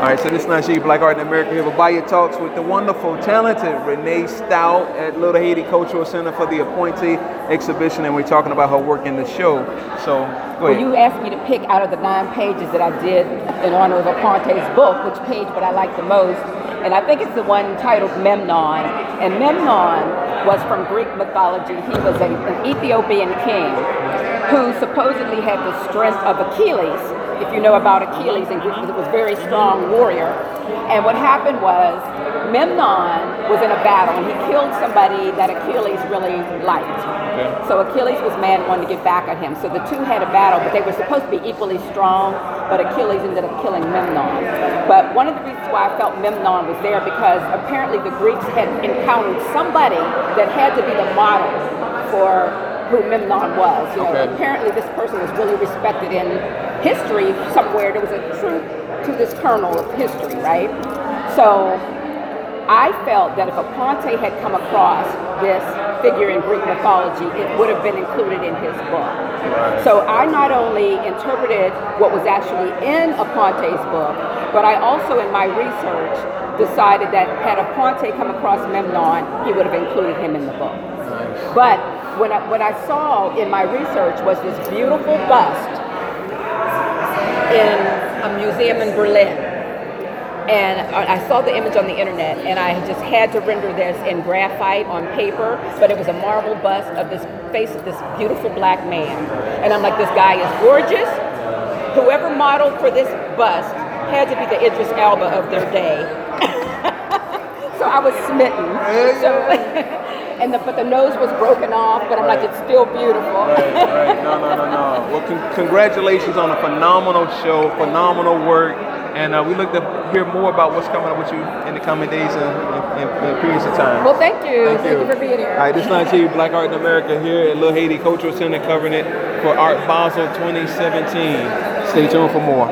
All right, so this is Najee Black Art in America here with Bayou Talks with the wonderful, talented Renee Stout at Little Haiti Cultural Center for the Aponte exhibition, and we're talking about her work in the show. So, go Well, you asked me to pick out of the nine pages that I did in honor of Aponte's book, which page would I like the most. And I think it's the one titled Memnon. And Memnon was from Greek mythology. He was a, an Ethiopian king who supposedly had the strength of Achilles. If you know about Achilles in Greek, it was a very strong warrior. And what happened was Memnon was in a battle and he killed somebody that Achilles really liked. Okay. So Achilles was mad and wanted to get back at him. So the two had a battle, but they were supposed to be equally strong, but Achilles ended up killing Memnon. But one of the reasons why I felt Memnon was there because apparently the Greeks had encountered somebody that had to be the model for who Memnon was. You know, Okay. apparently this person was really respected in history somewhere. There was a truth to this kernel of history, right? So I felt that if Aponte had come across this figure in Greek mythology, it would have been included in his book. So I not only interpreted what was actually in Aponte's book, but I also, in my research, decided that had Aponte come across Memnon, he would have included him in the book. But I, what I saw in my research was this beautiful bust in a museum in Berlin. And I I saw the image on the internet, and I just had to render this in graphite on paper, but it was a marble bust of this face of this beautiful black man. And I'm like, this guy is gorgeous. Whoever modeled for this bust had to be the Idris Elba of their day. So I was smitten. So, and the, but the nose was broken off, but I'm like, it's still beautiful. Right, right. No, no, no, no. Well, con- congratulations on a phenomenal show, phenomenal work, and uh, we look to hear more about what's coming up with you in the coming days and, and, and periods of time. Well, thank you. Thank Thank, you. you. for being here. All right, this is Najee Black Art in America here at Little Haiti Cultural Center covering it for Art Basel 2017. Stay tuned for more.